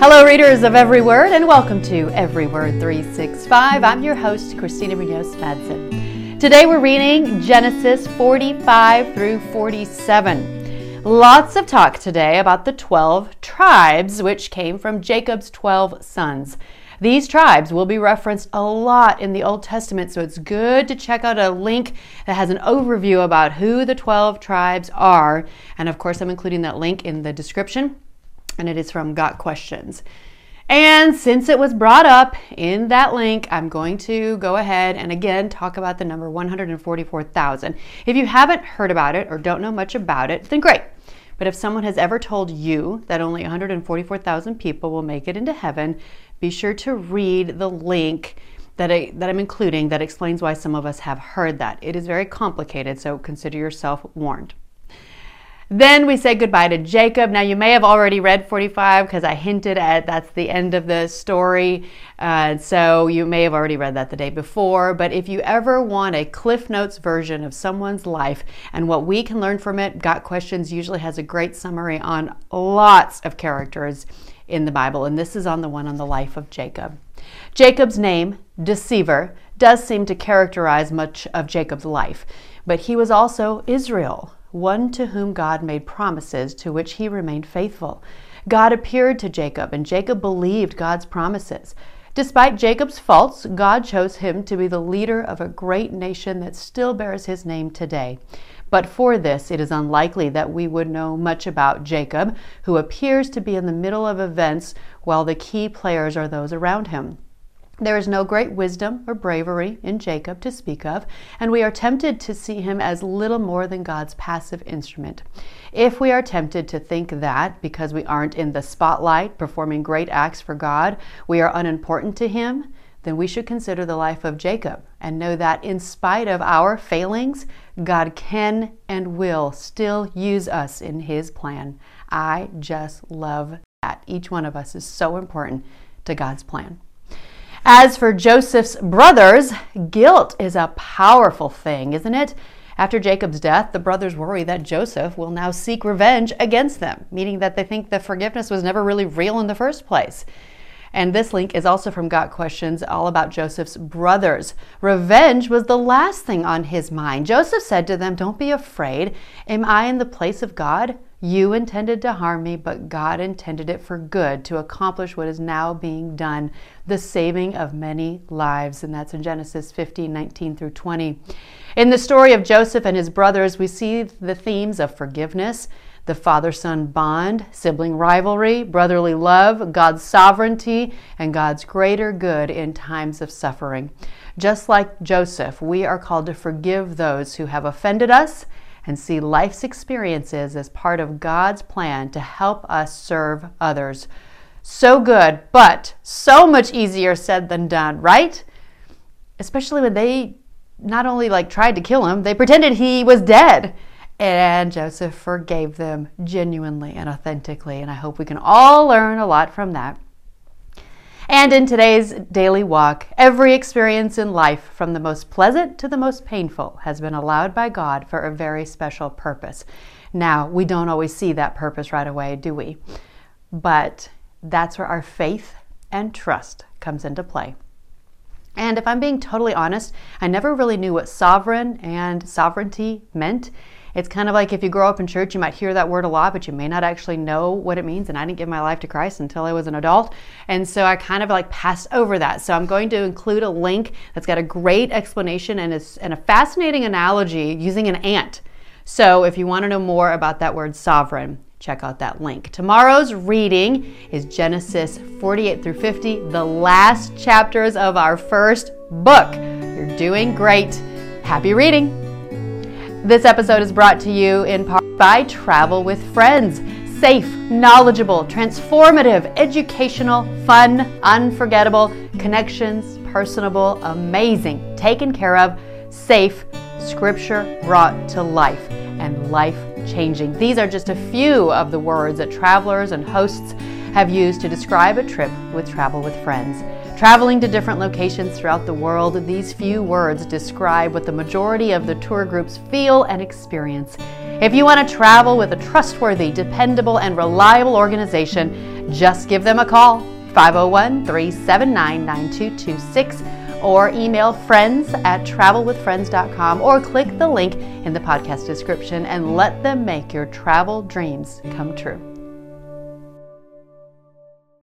Hello, readers of Every Word, and welcome to Every Word 365. I'm your host, Christina Munoz Madsen. Today we're reading Genesis 45 through 47. Lots of talk today about the 12 tribes which came from Jacob's 12 sons. These tribes will be referenced a lot in the Old Testament, so it's good to check out a link that has an overview about who the 12 tribes are. And of course, I'm including that link in the description and it is from Got Questions. And since it was brought up in that link, I'm going to go ahead and again talk about the number 144,000. If you haven't heard about it or don't know much about it, then great. But if someone has ever told you that only 144,000 people will make it into heaven, be sure to read the link that, I, that I'm including that explains why some of us have heard that. It is very complicated, so consider yourself warned. Then we say goodbye to Jacob. Now, you may have already read 45 because I hinted at that's the end of the story. Uh, so you may have already read that the day before. But if you ever want a Cliff Notes version of someone's life and what we can learn from it, Got Questions usually has a great summary on lots of characters in the Bible. And this is on the one on the life of Jacob. Jacob's name, Deceiver, does seem to characterize much of Jacob's life, but he was also Israel one to whom God made promises to which he remained faithful. God appeared to Jacob, and Jacob believed God's promises. Despite Jacob's faults, God chose him to be the leader of a great nation that still bears his name today. But for this, it is unlikely that we would know much about Jacob, who appears to be in the middle of events while the key players are those around him. There is no great wisdom or bravery in Jacob to speak of, and we are tempted to see him as little more than God's passive instrument. If we are tempted to think that, because we aren't in the spotlight performing great acts for God, we are unimportant to him, then we should consider the life of Jacob and know that in spite of our failings, God can and will still use us in his plan. I just love that. Each one of us is so important to God's plan. As for Joseph's brothers, guilt is a powerful thing, isn't it? After Jacob's death, the brothers worry that Joseph will now seek revenge against them, meaning that they think the forgiveness was never really real in the first place. And this link is also from Got Questions, all about Joseph's brothers. Revenge was the last thing on his mind. Joseph said to them, Don't be afraid. Am I in the place of God? You intended to harm me, but God intended it for good to accomplish what is now being done, the saving of many lives. And that's in Genesis 15 19 through 20. In the story of Joseph and his brothers, we see the themes of forgiveness, the father son bond, sibling rivalry, brotherly love, God's sovereignty, and God's greater good in times of suffering. Just like Joseph, we are called to forgive those who have offended us and see life's experiences as part of God's plan to help us serve others. So good, but so much easier said than done, right? Especially when they not only like tried to kill him, they pretended he was dead. And Joseph forgave them genuinely and authentically. And I hope we can all learn a lot from that. And in today's daily walk, every experience in life, from the most pleasant to the most painful, has been allowed by God for a very special purpose. Now, we don't always see that purpose right away, do we? But that's where our faith and trust comes into play. And if I'm being totally honest, I never really knew what sovereign and sovereignty meant it's kind of like if you grow up in church, you might hear that word a lot, but you may not actually know what it means. And I didn't give my life to Christ until I was an adult. And so I kind of like passed over that. So I'm going to include a link that's got a great explanation and, and a fascinating analogy using an ant. So if you want to know more about that word sovereign, check out that link. Tomorrow's reading is Genesis 48 through 50, the last chapters of our first book. You're doing great. Happy reading. This episode is brought to you in part by Travel with Friends. Safe, knowledgeable, transformative, educational, fun, unforgettable, connections, personable, amazing, taken care of, safe, scripture brought to life, and life changing. These are just a few of the words that travelers and hosts have used to describe a trip with Travel with Friends. Traveling to different locations throughout the world, these few words describe what the majority of the tour groups feel and experience. If you want to travel with a trustworthy, dependable, and reliable organization, just give them a call 501 379 9226 or email friends at travelwithfriends.com or click the link in the podcast description and let them make your travel dreams come true.